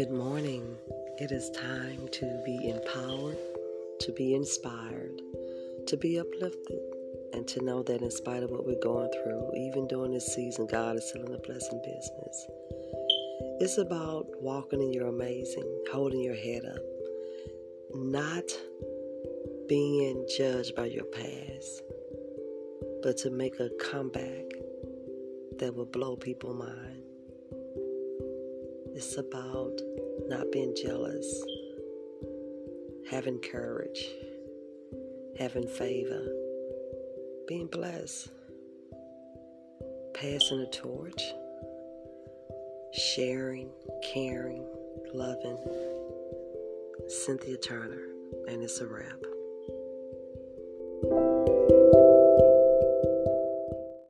Good morning. It is time to be empowered, to be inspired, to be uplifted, and to know that in spite of what we're going through, even during this season, God is still in the blessing business. It's about walking in your amazing, holding your head up, not being judged by your past, but to make a comeback that will blow people's mind. It's about not being jealous, having courage, having favor, being blessed, passing a torch, sharing, caring, loving. Cynthia Turner, and it's a wrap.